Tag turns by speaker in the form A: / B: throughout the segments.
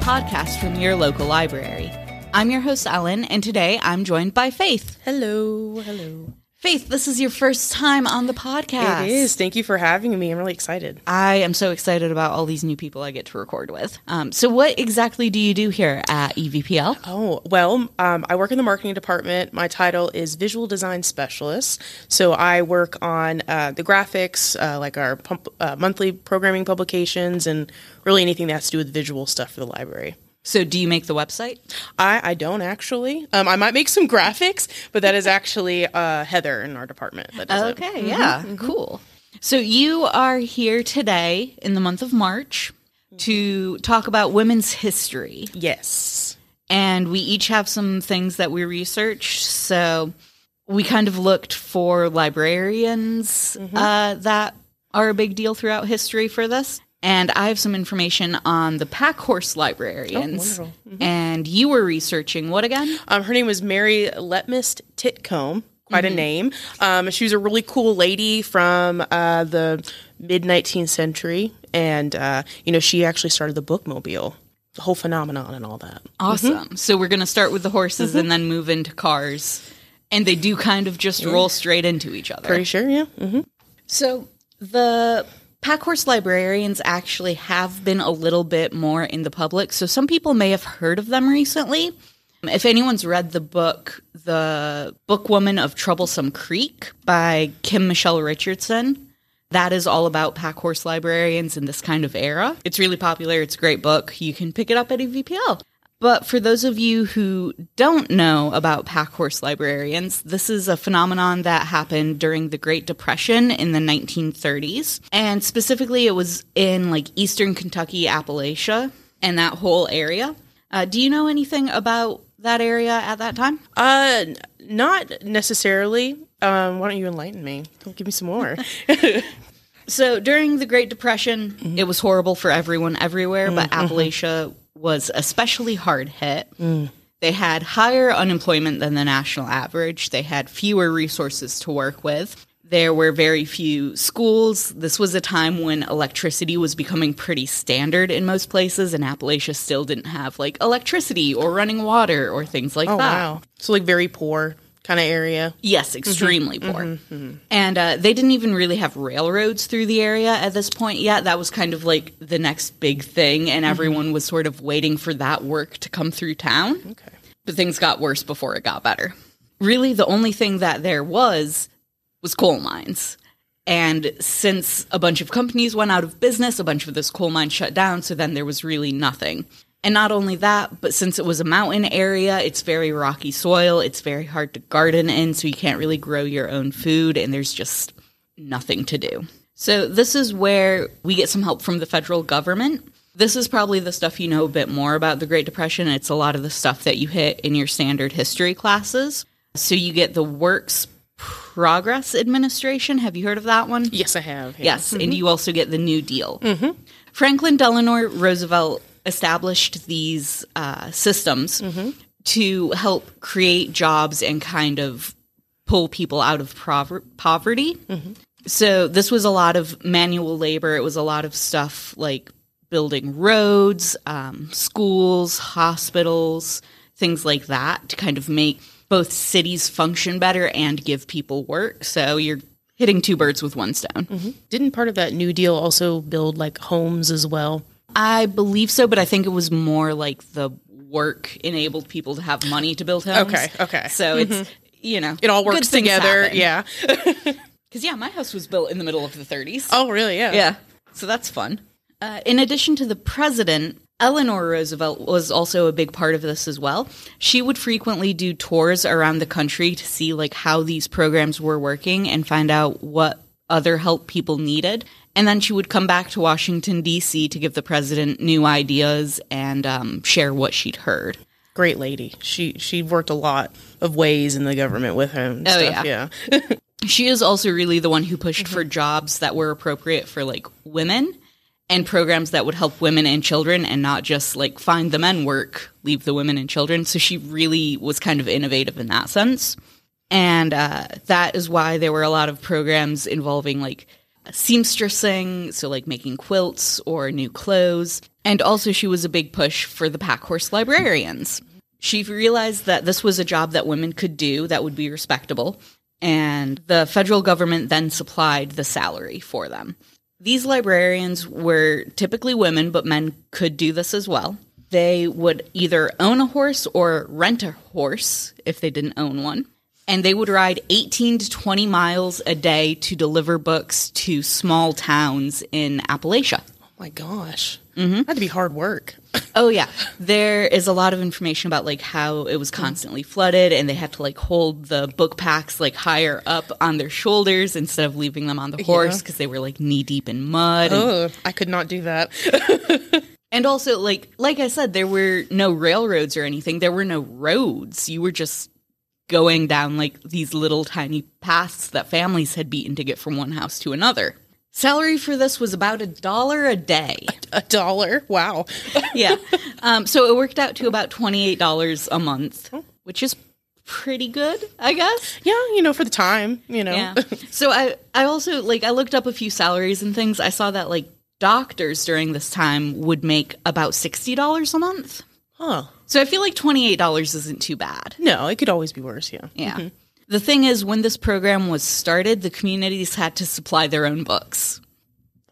A: podcast from your local library. I'm your host, Ellen, and today I'm joined by Faith.
B: Hello, hello.
A: Faith, this is your first time on the podcast.
B: It is. Thank you for having me. I'm really excited.
A: I am so excited about all these new people I get to record with. Um, so, what exactly do you do here at EVPL?
B: Oh, well, um, I work in the marketing department. My title is Visual Design Specialist. So I work on uh, the graphics, uh, like our pump, uh, monthly programming publications, and really anything that has to do with visual stuff for the library.
A: So, do you make the website?
B: I, I don't actually. Um, I might make some graphics, but that is actually uh, Heather in our department that does it.
A: Okay, yeah, cool. So, you are here today in the month of March to talk about women's history.
B: Yes.
A: and we each have some things that we researched. So we kind of looked for librarians uh, that are a big deal throughout history for this. And I have some information on the pack horse librarians.
B: wonderful.
A: And you were researching what again?
B: Um, her name was Mary Lemist Titcomb. Quite a name. Um, she was a really cool lady from uh, the mid 19th century, and uh, you know she actually started the bookmobile, the whole phenomenon, and all that.
A: Awesome. So we're going to start with the horses and then move into cars. And they do kind of just roll straight into each other.
B: Pretty sure, yeah. hmm
A: So the pack horse librarians actually have been a little bit more in the public. So some people may have heard of them recently. If anyone's read the book, The Bookwoman of Troublesome Creek by Kim Michele Richardson, that is all about pack horse librarians in this kind of era. It's really popular. It's a great book. You can pick it up at EVPL. But for those of you who don't know about pack horse librarians, this is a phenomenon that happened during the Great Depression in the 1930s. And specifically, it was in like eastern Kentucky, Appalachia, and that whole area. Uh, do you know anything about that area at that time?
B: Uh, not necessarily. Um, why don't you enlighten me? Give me some more.
A: So during the Great Depression, it was horrible for everyone everywhere, but Appalachia was especially hard hit. Mm. They had higher unemployment than the national average. They had fewer resources to work with. There were very few schools. This was a time when electricity was becoming pretty standard in most places, and Appalachia still didn't have like electricity or running water or things like
B: oh
A: that.
B: wow! So like very poor kind of area.
A: Yes, mm-hmm. extremely mm-hmm, poor. Mm-hmm. And uh, they didn't even really have railroads through the area at this point yet. That was kind of like the next big thing, and everyone was sort of waiting for that work to come through town.
B: Okay.
A: But things got worse before it got better. Really, the only thing that there was was coal mines. And since a bunch of companies went out of business, a bunch of those coal mines shut down, so then there was really nothing. And not only that, but since it was a mountain area, it's very rocky soil, it's very hard to garden in, so you can't really grow your own food, and there's just nothing to do. So, this is where we get some help from the federal government. This is probably the stuff you know a bit more about the Great Depression. It's a lot of the stuff that you hit in your standard history classes. So, you get the Works Progress Administration. Have you heard of that one?
B: Yes, I have. yeah.
A: Yes, and mm-hmm. you also get the New Deal. Mm-hmm. Franklin Delano Roosevelt established these uh, systems to help create jobs and kind of pull people out of prover- poverty. So this was a lot of manual labor. It was a lot of stuff like building roads, um, schools, hospitals, things like that to kind of make both cities function better and give people work. So you're hitting two birds with one stone.
B: Didn't part of that New Deal also build like homes as well?
A: I believe so, but I think it was more like the work enabled people to have money to build homes.
B: Okay, okay.
A: So it's you know
B: It all works together.
A: happen.
B: Yeah.
A: Because yeah, my house was built in the middle of the 30s.
B: oh, really? Yeah.
A: Yeah, so that's fun. Uh, in addition to the president, Eleanor Roosevelt was also a big part of this as well. She would frequently do tours around the country to see like how these programs were working and find out what other help people needed. And then she would come back to Washington D.C. to give the president new ideas and um, share what she'd heard.
B: Great lady. She she worked a lot of ways in the government with him. and
A: Oh,
B: stuff.
A: yeah.
B: Yeah.
A: She is also really the one who pushed for jobs that were appropriate for like women and programs that would help women and children and not just like find the men work, leave the women and children. So she really was kind of innovative in that sense. And uh, that is why there were a lot of programs involving like seamstressing, so like making quilts or new clothes. And also, she was a big push for the Packhorse librarians. She realized that this was a job that women could do that would be respectable, and the federal government then supplied the salary for them. These librarians were typically women, but men could do this as well. They would either own a horse or rent a horse if they didn't own one. And they would ride 18 to 20 miles a day to deliver books to small towns in Appalachia.
B: Oh my gosh. Mm-hmm. Had to be hard work.
A: Oh yeah, there is a lot of information about like how it was constantly flooded, and they had to like hold the book packs like higher up on their shoulders instead of leaving them on the horse because they were like knee deep in mud. and-
B: Oh, I could not do that.
A: And also, like like I said, there were no railroads or anything. There were no roads. You were just going down like these little tiny paths that families had beaten to get from one house to another. Salary for this was about a dollar a day.
B: a dollar. Wow.
A: yeah. Um, so it worked out to about $28 a month, which is pretty good, I guess.
B: yeah, you know, for the time, you know.
A: Yeah. so I, I also, like, I looked up a few salaries and things. I saw that, like, doctors during this time would make about $60 a month.
B: Huh.
A: So I feel like $28 isn't too bad.
B: No, it could always be worse, yeah.
A: Yeah. Mm-hmm. The thing is, when this program was started, the communities had to supply their own books.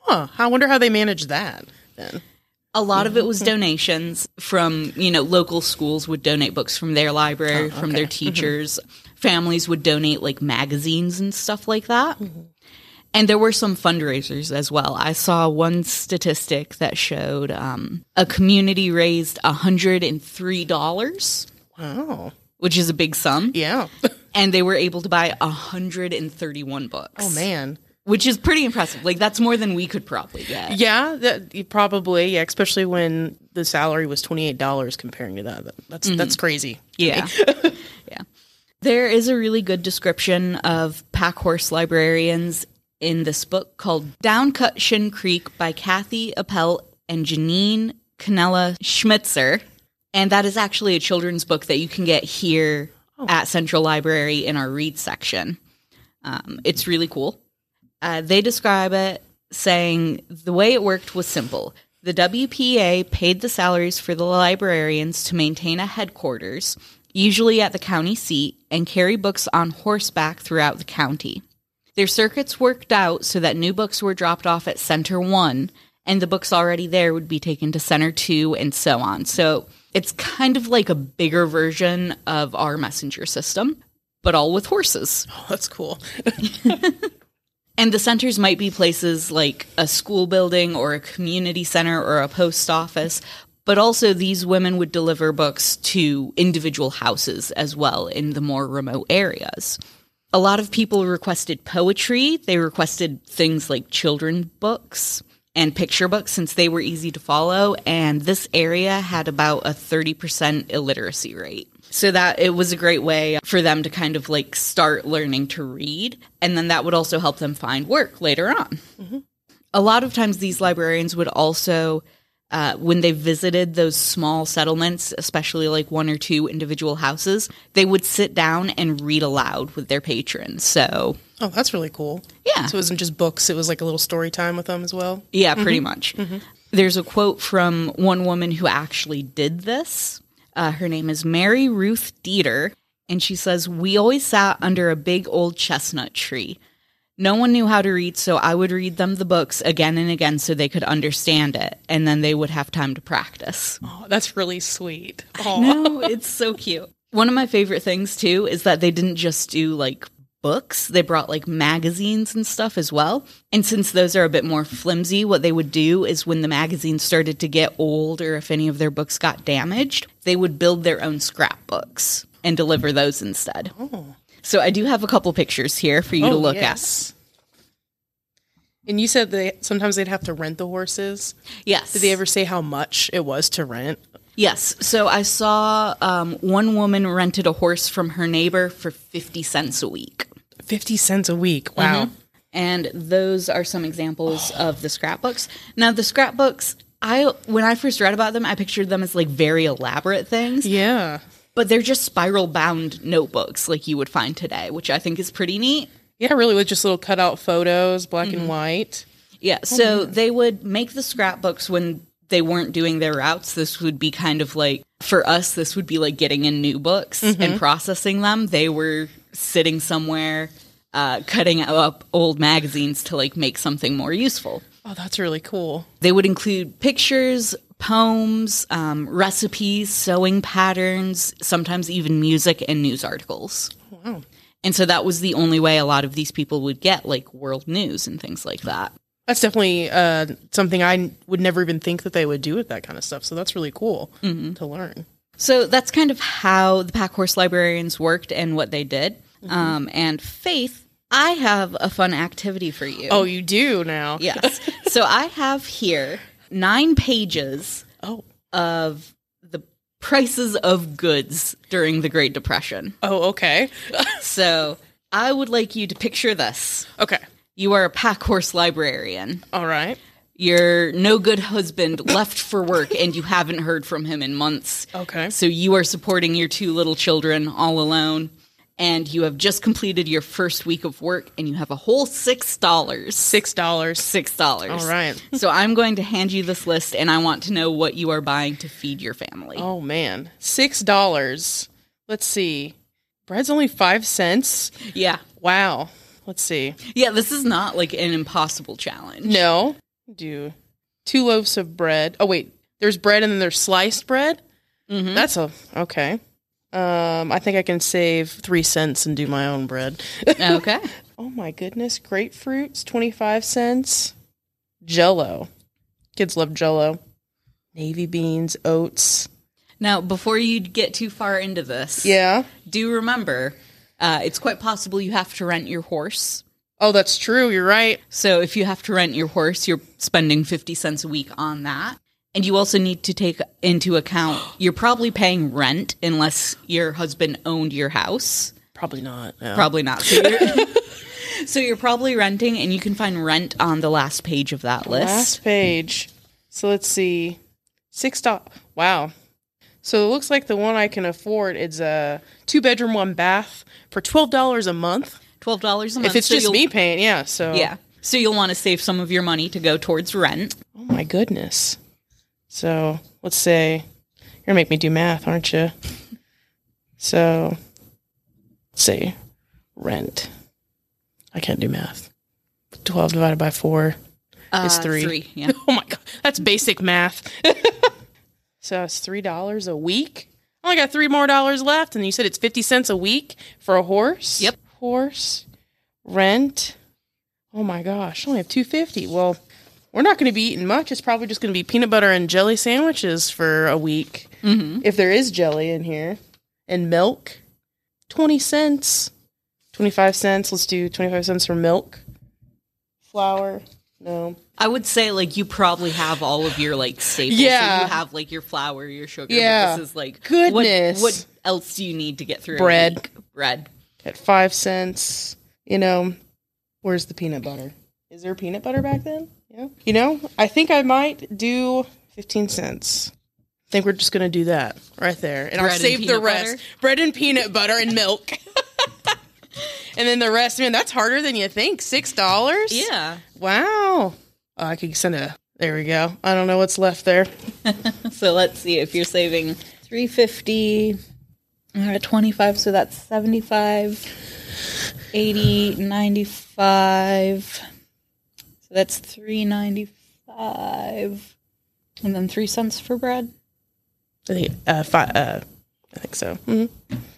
B: Huh. I wonder how they managed that then.
A: A lot of it was mm-hmm. donations from, you know, local schools would donate books from their library, oh, from their mm-hmm. teachers. Families would donate like magazines and stuff like that. And there were some fundraisers as well. I saw one statistic that showed um, a community raised $103,
B: Wow.
A: which is a big sum.
B: Yeah.
A: And they were able to buy 131 books.
B: Oh man.
A: Which is pretty impressive. Like, that's more than we could probably get.
B: Yeah, that probably, yeah, especially when the salary was twenty eight dollars comparing to that. That's that's crazy.
A: Yeah. yeah. There is a really good description of pack horse librarians in this book called Downcut Shin Creek by Kathi Appel and Janine Cannella Schmitzer. And that is actually a children's book that you can get here at Central Library in our read section. Um, it's really cool. Uh, they describe it saying the way it worked was simple. The WPA paid the salaries for the librarians to maintain a headquarters, usually at the county seat, and carry books on horseback throughout the county. Their circuits worked out so that new books were dropped off at Center 1, and the books already there would be taken to Center 2, and so on. So it's kind of like a bigger version of our messenger system, but all with horses.
B: Oh, that's cool.
A: And the centers might be places like a school building or a community center or a post office, but also these women would deliver books to individual houses as well in the more remote areas. A lot of people requested poetry. They requested things like children books and picture books since they were easy to follow. And this area had about a 30% illiteracy rate. So that it was a great way for them to kind of like start learning to read. And then that would also help them find work later on. Mm-hmm. A lot of times these librarians would also uh, when they visited those small settlements, especially like one or two individual houses, they would sit down and read aloud with their patrons. So,
B: Oh, that's really cool.
A: Yeah.
B: So it wasn't just books; it was like a little story time with them as well.
A: yeah, pretty much. There's a quote from one woman who actually did this. Uh, her name is Mary Ruth Dieter, and she says, We always sat under a big old chestnut tree. No one knew how to read, so I would read them the books again and again so they could understand it, and then they would have time to practice.
B: Oh, that's really sweet. Oh,
A: No, it's so cute. One of my favorite things too is that they didn't just do like books, they brought like magazines and stuff as well. And since those are a bit more flimsy, what they would do is when the magazines started to get old or if any of their books got damaged, they would build their own scrapbooks and deliver those instead. Oh. So I do have a couple pictures here for you to
B: Oh,
A: look
B: yes. And you said that sometimes they'd have to rent the horses.
A: at. Yes.
B: Did they ever say how much it was to rent?
A: Yes. So I saw um, one woman rented a horse from her neighbor for 50 cents a week.
B: Fifty cents a week. Wow.
A: and those are some examples of the scrapbooks. Now, the scrapbooks, I when I first read about them, I pictured them as like very elaborate things,
B: Yeah.
A: But they're just spiral bound notebooks like you would find today, which I think is pretty neat.
B: Yeah, really, with just little cutout photos, black and white.
A: Yeah, so they would make the scrapbooks when they weren't doing their routes. This would be kind of like for us, this would be like getting in new books and processing them. They were sitting somewhere, uh, cutting up old magazines to like make something more useful.
B: Oh, that's really cool.
A: They would include pictures, poems, um, recipes, sewing patterns, sometimes even music and news articles.
B: Wow.
A: And so that was the only way a lot of these people would get like world news and things like that.
B: That's definitely uh, something I would never even think that they would do with that kind of stuff. So that's really cool to learn.
A: So that's kind of how the pack horse librarians worked and what they did. Um, and Faith, I have a fun activity for you.
B: Oh, you do now?
A: yes. so I have here nine pages
B: Oh.
A: of the prices of goods during the Great Depression.
B: Oh, okay.
A: So I would like you to picture this.
B: okay.
A: You are a pack horse librarian.
B: All right.
A: Your no good husband left for work and you haven't heard from him in months.
B: Okay.
A: So you are supporting your two little children all alone. And you have just completed your first week of work and you have a whole six dollars.
B: Six dollars.
A: Six dollars.
B: All right.
A: So I'm going to hand you this list and I want to know what you are buying to feed your family.
B: Oh man, six dollars. Let's see. Bread's only five cents.
A: Yeah.
B: Wow. Let's see.
A: Yeah, this is not like an impossible challenge.
B: No. Do two loaves of bread. Oh wait, there's bread and then there's sliced bread.
A: Mhm.
B: That's a okay. Um, I think I can save three cents and do my own bread.
A: Okay.
B: oh my goodness, grapefruits twenty five cents. Jello, kids love Jello. Navy beans, oats.
A: Now, before you get too far into this,
B: Yeah.
A: do remember uh, it's quite possible you have to rent your horse.
B: Oh, that's true. You're right.
A: So if you have to rent your horse, you're spending 50 cents a week on that. And you also need to take into account you're probably paying rent unless your husband owned your house.
B: Probably not. no.
A: Probably not. So you're, so you're probably renting, and you can find rent on the last page of that list.
B: Last page. So let's see. Six dollars. Wow. So it looks like the one I can afford is a two bedroom, one bath for twelve dollars a month.
A: Twelve dollars a month.
B: If it's
A: so
B: just me paying, yeah. So
A: yeah. So you'll want to save some of your money to go towards rent.
B: Oh my goodness. So let's say you're gonna make me do math, aren't you? So let's say rent. I can't do math. Twelve divided by four.
A: Uh,
B: three.
A: Three. Yeah.
B: Oh my god, that's basic math. so it's three dollars a week. I only got three more dollars left, and you said it's fifty cents a week for a horse.
A: Yep.
B: Horse rent. Oh my gosh, I only have two fifty. Well, we're not going to be eating much. It's probably just going to be peanut butter and jelly sandwiches for a week,
A: Mm-hmm.
B: if there is jelly in here, and milk. Twenty cents. Twenty-five cents. Let's do twenty-five cents for milk. Flour. No.
A: I would say like you probably have all of your like staples.
B: Yeah.
A: So you have like your flour, your sugar.
B: Yeah.
A: This is like
B: Goodness.
A: What, what else do you need to get through
B: Bread.
A: Bread.
B: at five cents. You know, where's the peanut butter? Is there peanut butter back then? Yeah. You know, I think I might do 15 cents. I think we're just going to do that right there. And I'll
A: Bread and
B: save the rest.
A: butter?
B: Bread and peanut butter and milk. and then the rest, man, that's harder than you think. $6?
A: Yeah.
B: Wow. Oh, I could send a. There we go. I don't know what's left there.
A: So let's see if you're saving 350 uh, 25 so that's 75 80 95 so that's 395 and then 3 cents for bread
B: I think, uh, five, uh, I think so. Mhm.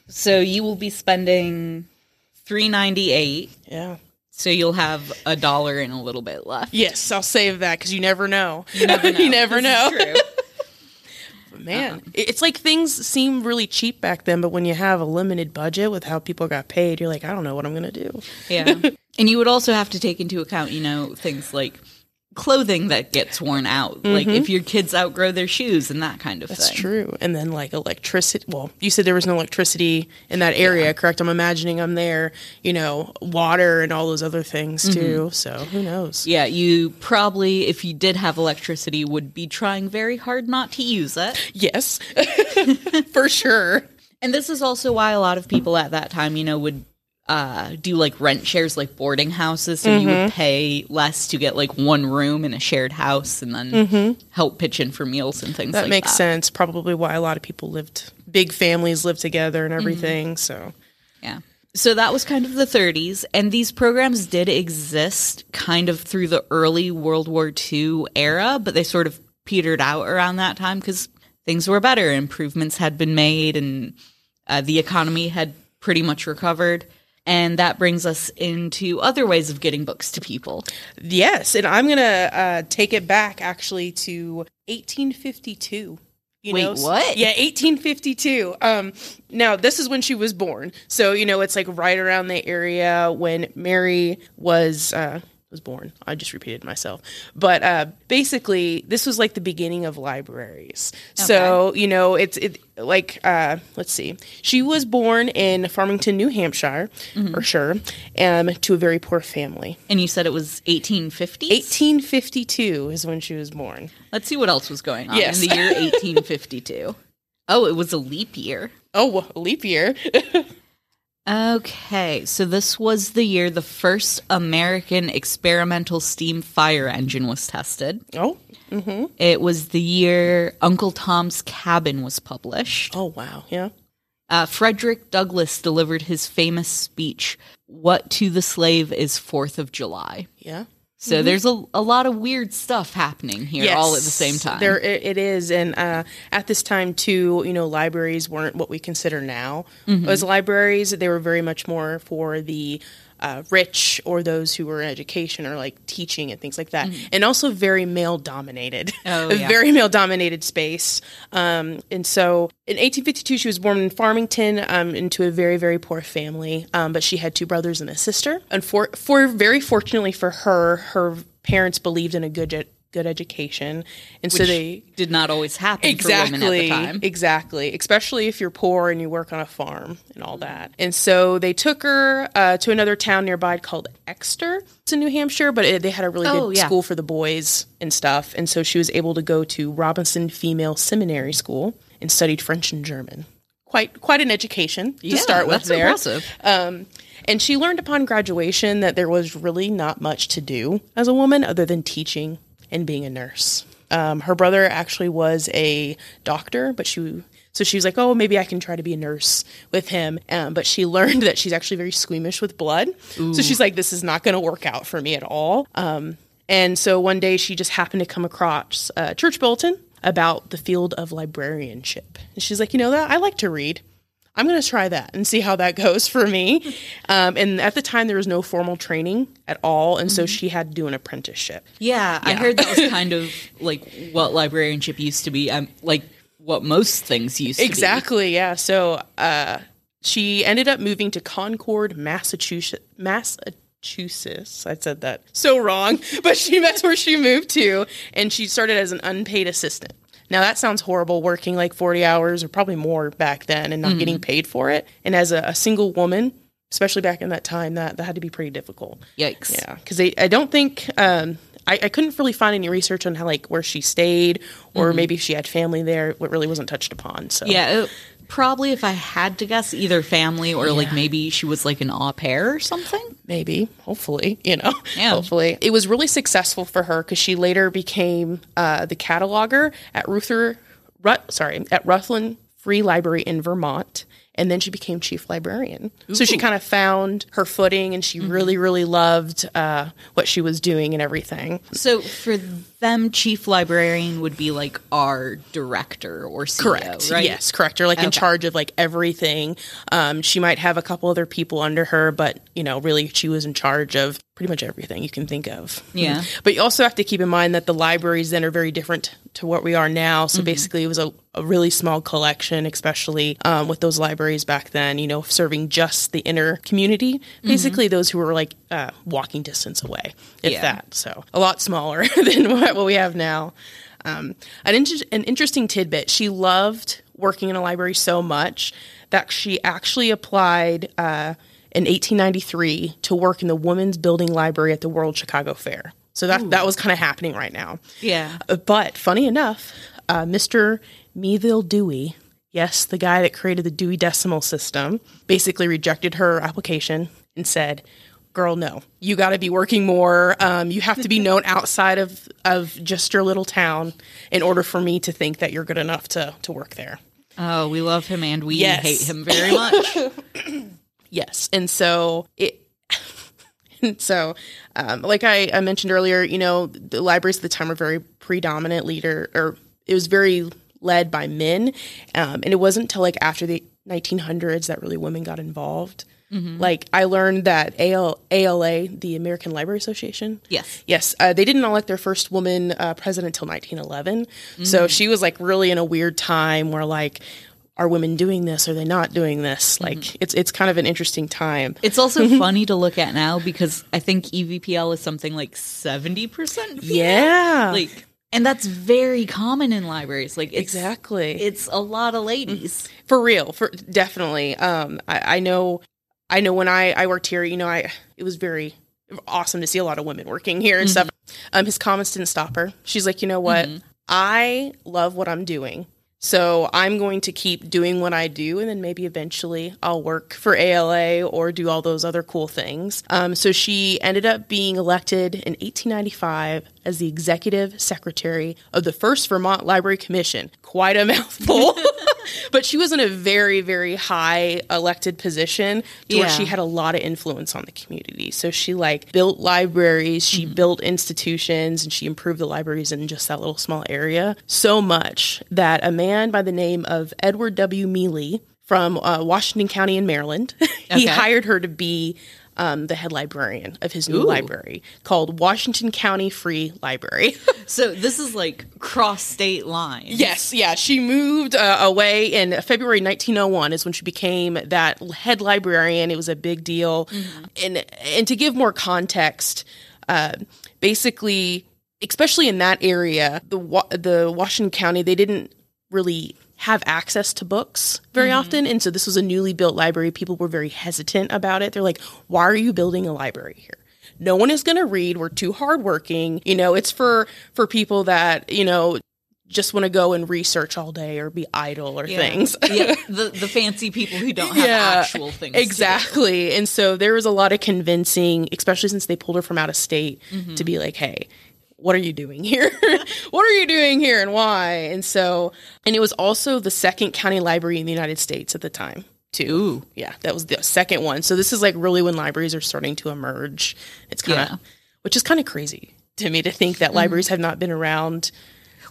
A: so you will be spending 398
B: Yeah.
A: so you'll have a dollar and a little bit left
B: Yes, I'll save that because you never know.
A: you never know,
B: you never know.
A: is true.
B: Man, uh-uh. it's like things seem really cheap back then, but when you have a limited budget with how people got paid, you're like, I don't know what I'm gonna do.
A: Yeah. and you would also have to take into account, you know, things like clothing that gets worn out. Like if mm-hmm. your kids outgrow their shoes and that kind of
B: That's
A: thing.
B: That's true. And then like electricity. Well, you said there was no electricity in that area, correct? I'm imagining I'm there. You know, water and all those other things mm-hmm. too. So who knows?
A: Yeah, you probably, if you did have electricity, would be trying very hard not to use it.
B: Yes, for sure.
A: And this is also why a lot of people at that time, you know, would uh, do like rent shares, like boarding houses. So you
B: Mm-hmm.
A: would pay less to get like one room in a shared house, and then help pitch in for meals and things.
B: Mm-hmm. That
A: like
B: makes
A: that.
B: sense. Probably why a lot of people lived, big families lived together
A: Mm-hmm.
B: and everything. So,
A: Yeah. So that was kind of the 30s, and these programs did exist kind of through the early World War II era, but they sort of petered out around that time because things were better, improvements had been made, and uh, the economy had pretty much recovered. And that brings us into other ways of getting books to people.
B: yes. And I'm going to uh, take it back actually to 1852. You
A: Wait,
B: know?
A: what?
B: Yeah, 1852. Um, now this is when she was born, so you know it's like right around the area when Mary was uh, was born. I just repeated myself, but uh, basically this was like the beginning of libraries. So you know it's it like uh, let's see, she was born in Farmington, New Hampshire, for sure, um, to a very poor family.
A: And you said it was 1850?
B: 1852 is when she was born.
A: Let's see what else was going on
B: Yes.
A: in the year 1852. oh, it was a leap year.
B: Oh, leap year.
A: Okay, so this was the year the first American experimental steam fire engine was tested.
B: oh,
A: It was the year Uncle Tom's Cabin was published.
B: oh wow, yeah.
A: Uh, Frederick Douglass delivered his famous speech, What to the Slave is Fourth of July.
B: Yeah.
A: So there's a, a lot of weird stuff happening here all at the same time.
B: There it, it is, and uh, at this time too, you know, libraries weren't what we consider now
A: Mm-hmm.
B: as libraries. They were very much more for the uh, rich or those who were in education or like teaching and things like that, and also very male dominated.
A: Mm-hmm. Oh,
B: a
A: yeah.
B: very male dominated space. Um, and so in 1852, she was born in Farmington um, into a very, very poor family. Um, but she had two brothers and a sister. And for, for very fortunately for her, her parents believed in a good, good education. And so they.
A: did not always happen for women at
B: Exactly.
A: the time.
B: Exactly. Especially if you're poor and you work on a farm and all that. And so they took her uh, to another town nearby called Exeter. It's in New Hampshire, but it, they had a really
A: Oh,
B: good
A: yeah.
B: school for the boys and stuff. And so she was able to go to Robinson Female Seminary School and studied French and German. Quite quite an education to
A: Yeah,
B: start with
A: that's
B: there.
A: impressive.
B: Um, and she learned upon graduation that there was really not much to do as a woman other than teaching and being a nurse. Um, her brother actually was a doctor, but she so she was like, "Oh, maybe I can try to be a nurse with him." Um, but she learned that she's actually very squeamish with blood, so she's like, "This is not going to work out for me at all." Um, and so one day she just happened to come across a church bulletin about the field of librarianship, and she's like, "You know that I like to read." I'm going to try that and see how that goes for me. Um, and at the time, there was no formal training at all. And so she had to do an apprenticeship.
A: Yeah, I heard that was kind of like what librarianship used to be. Um, like what most things used to be.
B: Exactly. Yeah. So uh, she ended up moving to Concord, Massachusetts. Massachusetts. I said that so wrong, but she that's where she moved to, and she started as an unpaid assistant. Now that sounds horrible, working like forty hours or probably more back then, and not getting paid for it. And as a, a single woman, especially back in that time, that that had to be pretty difficult.
A: Yikes.
B: Yeah, because I don't think um, I, I couldn't really find any research on how like where she stayed or maybe if she had family there. What really wasn't touched upon. So
A: Yeah, it- probably if I had to guess, either family or like maybe she was like an au pair or something.
B: maybe, hopefully, you know,
A: Yeah.
B: hopefully it was really successful for her because she later became uh, the cataloger at Ruther, Rut, sorry, at Rutland Free Library in Vermont. And then she became chief librarian. So she kind of found her footing and she really, really loved uh, what she was doing and everything.
A: So for them, chief librarian would be like our director or CEO,
B: Correct.
A: right?
B: Yes, correct. Or like in charge of like everything. Um, she might have a couple other people under her, but you know, really, she was in charge of pretty much everything you can think of.
A: Yeah.
B: But you also have to keep in mind that the libraries then are very different to what we are now.
A: Mm-hmm.
B: So basically, it was a, a really small collection, especially um, with those libraries back then. You know, serving just the inner community,
A: Mm-hmm.
B: basically those who were like uh, walking distance away, if
A: Yeah.
B: that. So a lot smaller than what, what we have now. Um, an, inter- an interesting tidbit she loved working in a library so much that she actually applied uh, in 1893 to work in the Women's Building Library at the World Chicago Fair. So that, that was kind of happening right now.
A: Yeah.
B: Uh, But funny enough, uh, Mr. Melvil Dewey Yes, the guy that created the Dewey Decimal System basically rejected her application and said, "Girl, no, you got to be working more. Um, you have to be known outside of of just your little town in order for me to think that you're good enough to to work there."
A: Oh, we love him and we
B: Yes.
A: hate him very much.
B: Yes, and so it. and so, um, like I, I mentioned earlier, you know, the libraries at the time were very predominant leader, or it was very led by men, um, and it wasn't until like after the 1900s that really women got involved. Like I learned that AL, ALA, the American Library Association,
A: yes.
B: Yes, uh, they didn't elect their first woman uh, president until 1911. So she was like really in a weird time where like, are women doing this? Are they not doing this? Like, it's it's kind of an interesting time.
A: It's also funny to look at now because I think EVPL is something like 70% female.
B: Yeah,
A: Like and that's very common in libraries. Like it's,
B: exactly.
A: It's a lot of ladies.
B: for real for definitely um I, I know i know when i i worked here you know i it was very awesome to see a lot of women working here and stuff. Um his comments didn't stop her. She's like you know what? I love what i'm doing. So i'm going to keep doing what i do and then maybe eventually i'll work for ala or do all those other cool things. Um, so she ended up being elected in 1895 as the executive secretary of the first vermont library commission. Quite a mouthful but she was in a very very high elected position to where she had a lot of influence on the community. So she like built libraries she built institutions and she improved the libraries in just that little small area so much that a man by the name of edward w. Mealy from uh, washington county in maryland he
A: Okay.
B: hired her to be um, the head librarian of his new
A: Ooh.
B: library called washington county free library
A: So this is like cross state lines.
B: Yes, yeah. She moved uh, away in February 1901 is when she became that head librarian. It was a big deal. And and to give more context, uh, basically, especially in that area, the the Washington County, they didn't really have access to books very often and so this was a newly built library people were very hesitant about it they're like why are you building a library here no one is going to read we're too hardworking you know it's for for people that you know just want to go and research all day or be idle or
A: Yeah.
B: things.
A: yeah, the the fancy people who don't have actual things.
B: Exactly. And so there was a lot of convincing, especially since they pulled her from out of state,
A: Mm-hmm.
B: to be like, hey, what are you doing here? what are you doing here and why? And so, and it was also the second county library in the United States at the time, too.
A: Ooh.
B: Yeah, that was the second one. So this is like really when libraries are starting to emerge. It's kind of,
A: Yeah.
B: which is kind of crazy to me to think that mm-hmm. libraries have not been around.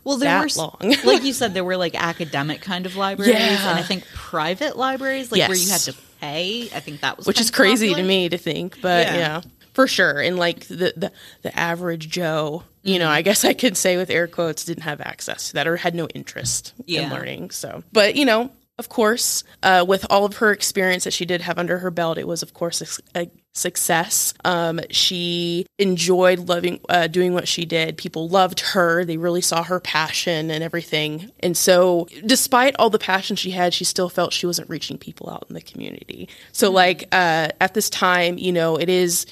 A: Well, there
B: that
A: were
B: long.
A: like you said, there were like academic kind of libraries,
B: Yeah.
A: and I think private libraries, like where you had to pay. I think that was
B: which is crazy to me to think, but
A: Yeah.
B: yeah. for sure. And like the, the the average Joe, you know, I guess I could say with air quotes, didn't have access to that or had no interest in learning. So, but you know, of course, uh, with all of her experience that she did have under her belt, it was of course a success. Um, she enjoyed loving uh, doing what she did. People loved her. They really saw her passion and everything. And so, despite all the passion she had, she still felt she wasn't reaching people out in the community. So, like uh, at this time, you know, it is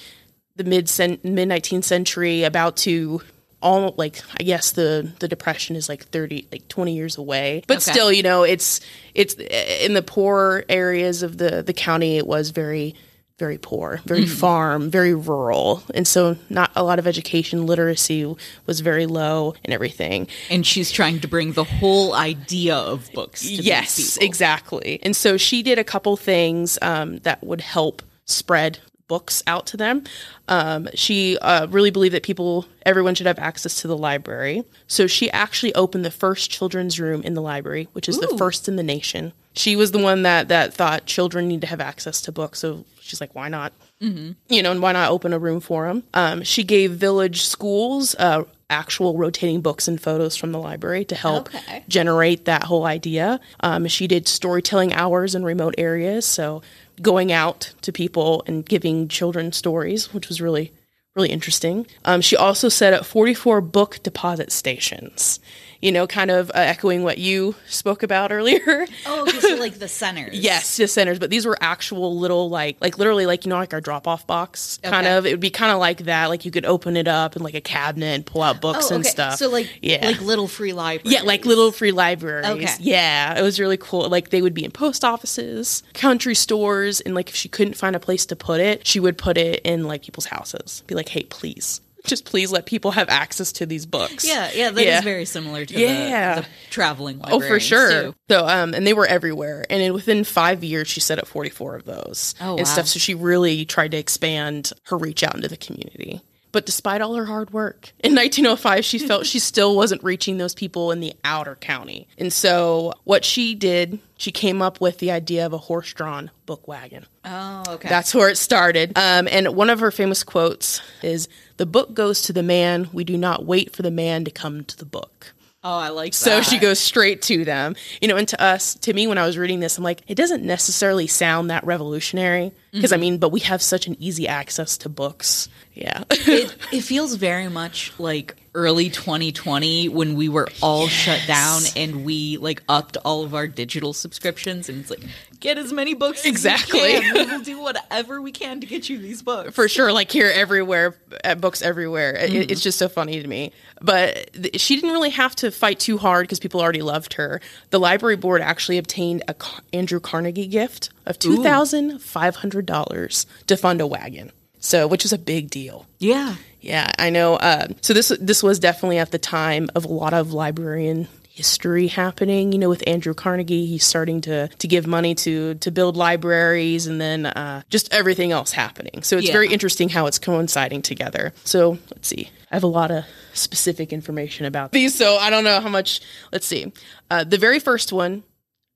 B: the mid mid nineteenth century, about to all like I guess the the depression is like thirty like twenty years away, but
A: Okay.
B: still, you know, it's it's in the poor areas of the the county. It was very very poor, very farm, very rural, and so not a lot of education literacy was very low and everything.
A: And she's trying to bring the whole idea of books. To
B: yes, exactly. And so she did a couple things um, that would help spread books out to them. Um, she uh, really believed that people, everyone should have access to the library. So she actually opened the first children's room in the library, which is the first in the nation. She was the one that that thought children need to have access to books. So she's like, why not? you know, and why not open a room for them? Um, she gave village schools uh, actual rotating books and photos from the library to help
A: Okay.
B: generate that whole idea. Um, she did storytelling hours in remote areas, so going out to people and giving children stories, which was really really interesting. Um, she also set up 44 book deposit stations you know, kind of uh, echoing what you spoke about earlier.
A: Oh, okay, so like the centers.
B: Yes, just centers, but these were actual little like like literally like you know like our drop off box kind
A: Okay.
B: of. It would be kind of like that. Like you could open it up in like a cabinet and pull out books
A: Oh,
B: and stuff.
A: So like
B: yeah.
A: like little free libraries.
B: yeah, like little free libraries.
A: Okay.
B: Yeah, it was really cool. Like they would be in post offices, country stores, and like if she couldn't find a place to put it, she would put it in like people's houses. Be like, hey, please, just please let people have access to these books.
A: Yeah, yeah, that is
B: Yeah.
A: very similar to
B: Yeah.
A: the, the traveling
B: Oh, for sure.
A: too.
B: So, um, and they were everywhere. And in, within five years, she set up 44 of those
A: Oh,
B: and
A: wow.
B: stuff. So she really tried to expand her reach out into the community. But despite all her hard work, in 1905, she felt she still wasn't reaching those people in the outer county. And so, what she did, she came up with the idea of a horse drawn book wagon.
A: Oh, okay.
B: That's where it started. Um, and one of her famous quotes is The book goes to the man. We do not wait for the man to come to the book.
A: Oh, I like
B: So
A: that.
B: she goes straight to them. You know, and to us, to me, when I was reading this, I'm like, it doesn't necessarily sound that revolutionary. Because, I mm-hmm. mean, but we have such an easy access to books. Yeah.
A: it, it feels very much like early 2020 when we were all shut down and we like upped all of our digital subscriptions and it's like get as many books
B: Exactly.
A: as you can. we will do whatever we can to get you these books
B: For sure. Like here, everywhere, at books everywhere. It, it's just so funny to me. But th- she didn't really have to fight too hard because people already loved her. The library board actually obtained a Andrew Carnegie gift of $2,500 to fund a wagon. So, which is a big deal.
A: yeah
B: Yeah, I know. Uh, so this this was definitely at the time of a lot of librarian history happening. You know, with Andrew Carnegie, he's starting to to give money to to build libraries, and then uh, just everything else happening. So it's
A: Yeah.
B: very interesting how it's coinciding together. So let's see. I have a lot of specific information about these, so I don't know how much. Let's see. Uh, the very first one,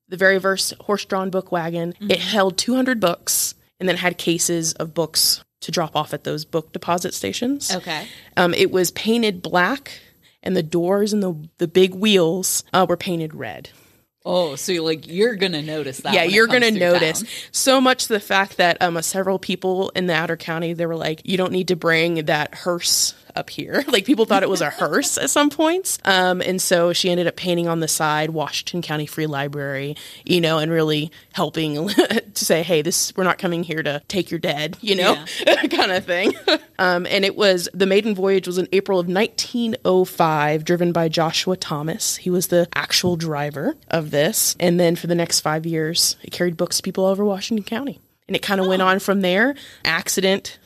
B: the very first horse-drawn book wagon, it held 200 books, and then had cases of books to drop off at those book deposit stations.
A: okay
B: Um, it was painted black, and the doors and the the big wheels uh, were painted red.
A: oh so you're like you're gonna notice that
B: yeah, you're gonna notice
A: town.
B: so much the fact that um, uh, several people in the outer county they were like, you don't need to bring that hearse up here. like people thought it was a hearse at some points. Um, and so she ended up painting on the side Washington County Free Library, you know, and really helping to say, hey, this we're not coming here to take your dead, you know, kind of thing. um, and it was the maiden voyage was in April of 1905, driven by Joshua Thomas. He was the actual driver of this. And then for the next five years, it carried books to people all over Washington County. And it kind of went on from there. Accident,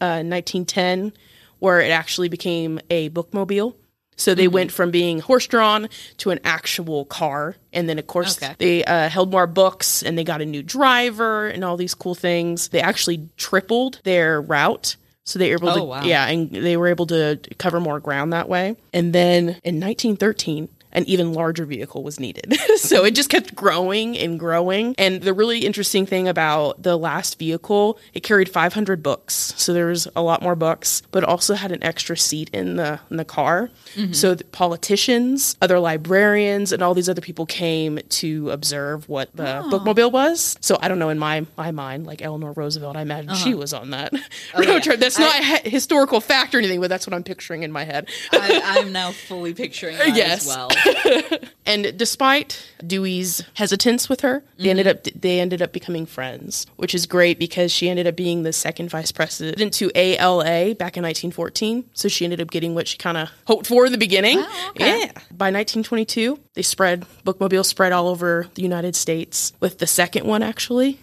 B: uh, 1910, where it actually became a bookmobile. So they went from being horse drawn to an actual car. And then, of course,
A: Okay.
B: they uh, held more books and they got a new driver and all these cool things. They actually tripled their route. So they were able to,
A: Oh, wow.
B: yeah, and they were able to cover more ground that way. And then in 1913, an even larger vehicle was needed. so it just kept growing and growing. And the really interesting thing about the last vehicle, it carried 500 books. So there was a lot more books, but also had an extra seat in the in the car. Mm-hmm. So the politicians, other librarians, and all these other people came to observe what the oh. bookmobile was. So I don't know in my my mind, like Eleanor Roosevelt, I imagine she uh-huh. was on that oh, road trip. That's not a historical fact or anything, but that's what I'm picturing in my head.
A: I, i'm now fully picturing that
B: Yes.
A: as well
B: And despite Dewey's hesitance with her, they ended up they ended up becoming friends, which is great because she ended up being the second vice president to ALA back in 1914. So she ended up getting what she kind of hoped for in the beginning.
A: okay.
B: Yeah. By 1922, they spread bookmobile spread all over the United States, with the second one actually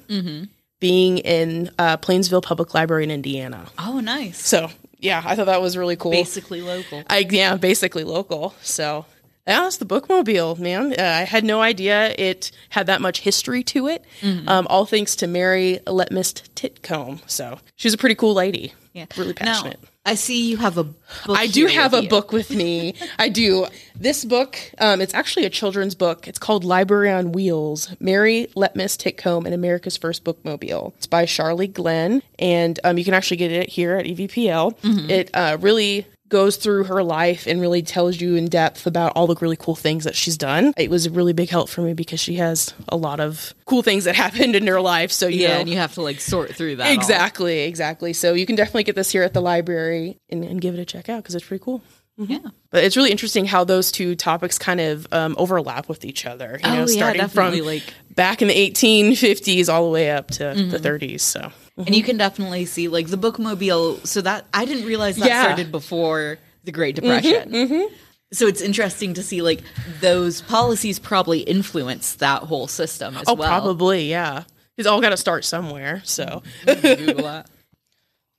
B: being in uh, Plainsville Public Library in Indiana.
A: oh nice
B: So yeah, I thought that was really cool.
A: basically local
B: I yeah, basically local. So yeah, that's the bookmobile, man. Uh, I had no idea it had that much history to it. Um, all thanks to Mary Lemist Titcomb. So she's a pretty cool lady.
A: yeah
B: really passionate.
A: now, i see you have a book
B: I do have
A: with
B: a
A: you.
B: book with me. I do. This book, um, it's actually a children's book. It's called Library on Wheels Mary Lemist Titcomb and America's First Bookmobile. It's by Sharlee Glenn, and um, you can actually get it here at EVPL.
A: Mm-hmm.
B: It uh, really goes through her life and really tells you in depth about all the really cool things that she's done. It was a really big help for me because she has a lot of cool things that happened in her life. So, you
A: yeah
B: know,
A: and you have to like sort through that all.
B: Exactly, exactly. So you can definitely get this here at the library and, and give it a check out because it's pretty cool.
A: Yeah.
B: But it's really interesting how those two topics kind of um, overlap with each other. You
A: Oh,
B: know,
A: yeah,
B: starting
A: definitely,
B: from
A: like-
B: back in the 1850s all the way up to the 30s. So
A: And you can definitely see like the bookmobile. So that I didn't realize that
B: Yeah.
A: started before the Great Depression. Mm-hmm, mm-hmm. So it's interesting to see like those policies probably influenced that whole system as
B: oh,
A: well.
B: probably yeah. It's all got to start somewhere. So mm-hmm.
A: Google that.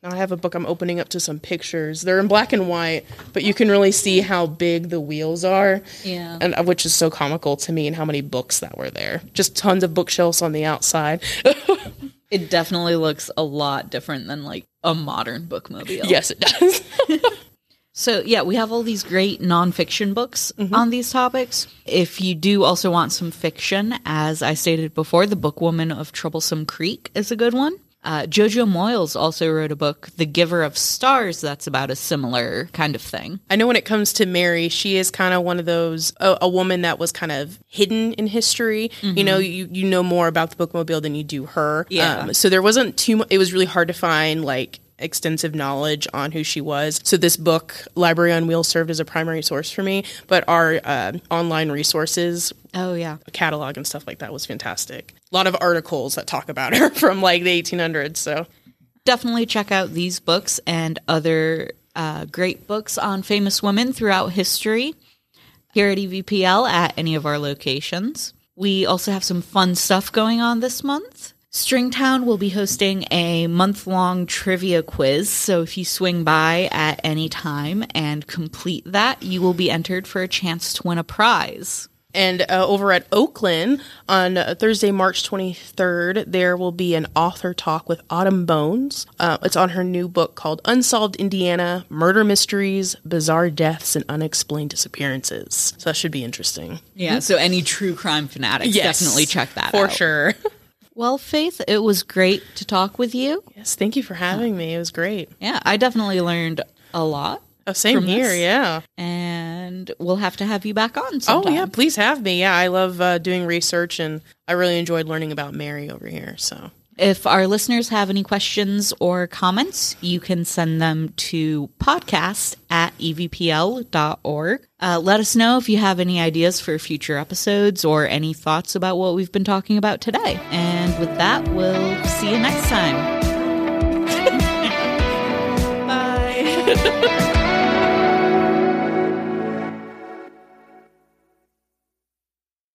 B: now I have a book I'm opening up to some pictures. They're in black and white, but you can really see how big the wheels are.
A: Yeah.
B: And uh, which is so comical to me and how many books that were there. Just tons of bookshelves on the outside.
A: It definitely looks a lot different than like a modern bookmobile.
B: yes, it does.
A: So yeah, we have all these great nonfiction books mm-hmm. on these topics. If you do also want some fiction, as I stated before, the Bookwoman of Troublesome Creek is a good one. Uh, Jojo Moyes also wrote a book, The Giver of Stars, that's about a similar kind of thing.
B: I know when it comes to Mary, she is kind of one of those a, a woman that was kind of hidden in history. You know, you you know more about the bookmobile than you do her.
A: Yeah.
B: so there wasn't too. mu- It was really hard to find like extensive knowledge on who she was. So this book, Library on Wheels, served as a primary source for me. But our uh, online resources,
A: Oh yeah.
B: catalog and stuff like that was fantastic. A lot of articles that talk about her from like the 1800s. So
A: Definitely check out these books and other uh, great books on famous women throughout history here at EVPL at any of our locations. We also have some fun stuff going on this month. Stringtown will be hosting a month long trivia quiz. So if you swing by at any time and complete that, you will be entered for a chance to win a prize.
B: And uh, over at Oaklyn on uh, Thursday, March 23rd, there will be an author talk with Autumn Bones. Uh, it's on her new book called Unsolved Indiana Murder Mysteries, Bizarre Deaths, and Unexplained Disappearances. So that should be interesting.
A: Yeah. So any true crime fanatics
B: Yes,
A: definitely check that
B: For
A: out.
B: sure.
A: Well, Faith, it was great to talk with you.
B: yes, thank you for having me. It was great.
A: Yeah, I definitely learned a lot.
B: Oh, same here,
A: this?
B: yeah.
A: And we'll have to have you back on
B: Oh, yeah, please have me. Yeah, I love uh, doing research and I really enjoyed learning about Mary over here. So.
A: If our listeners have any questions or comments, you can send them to podcast at evpl.org. Uh, let us know if you have any ideas for future episodes or any thoughts about what we've been talking about today. And with that, we'll see you next time. Bye.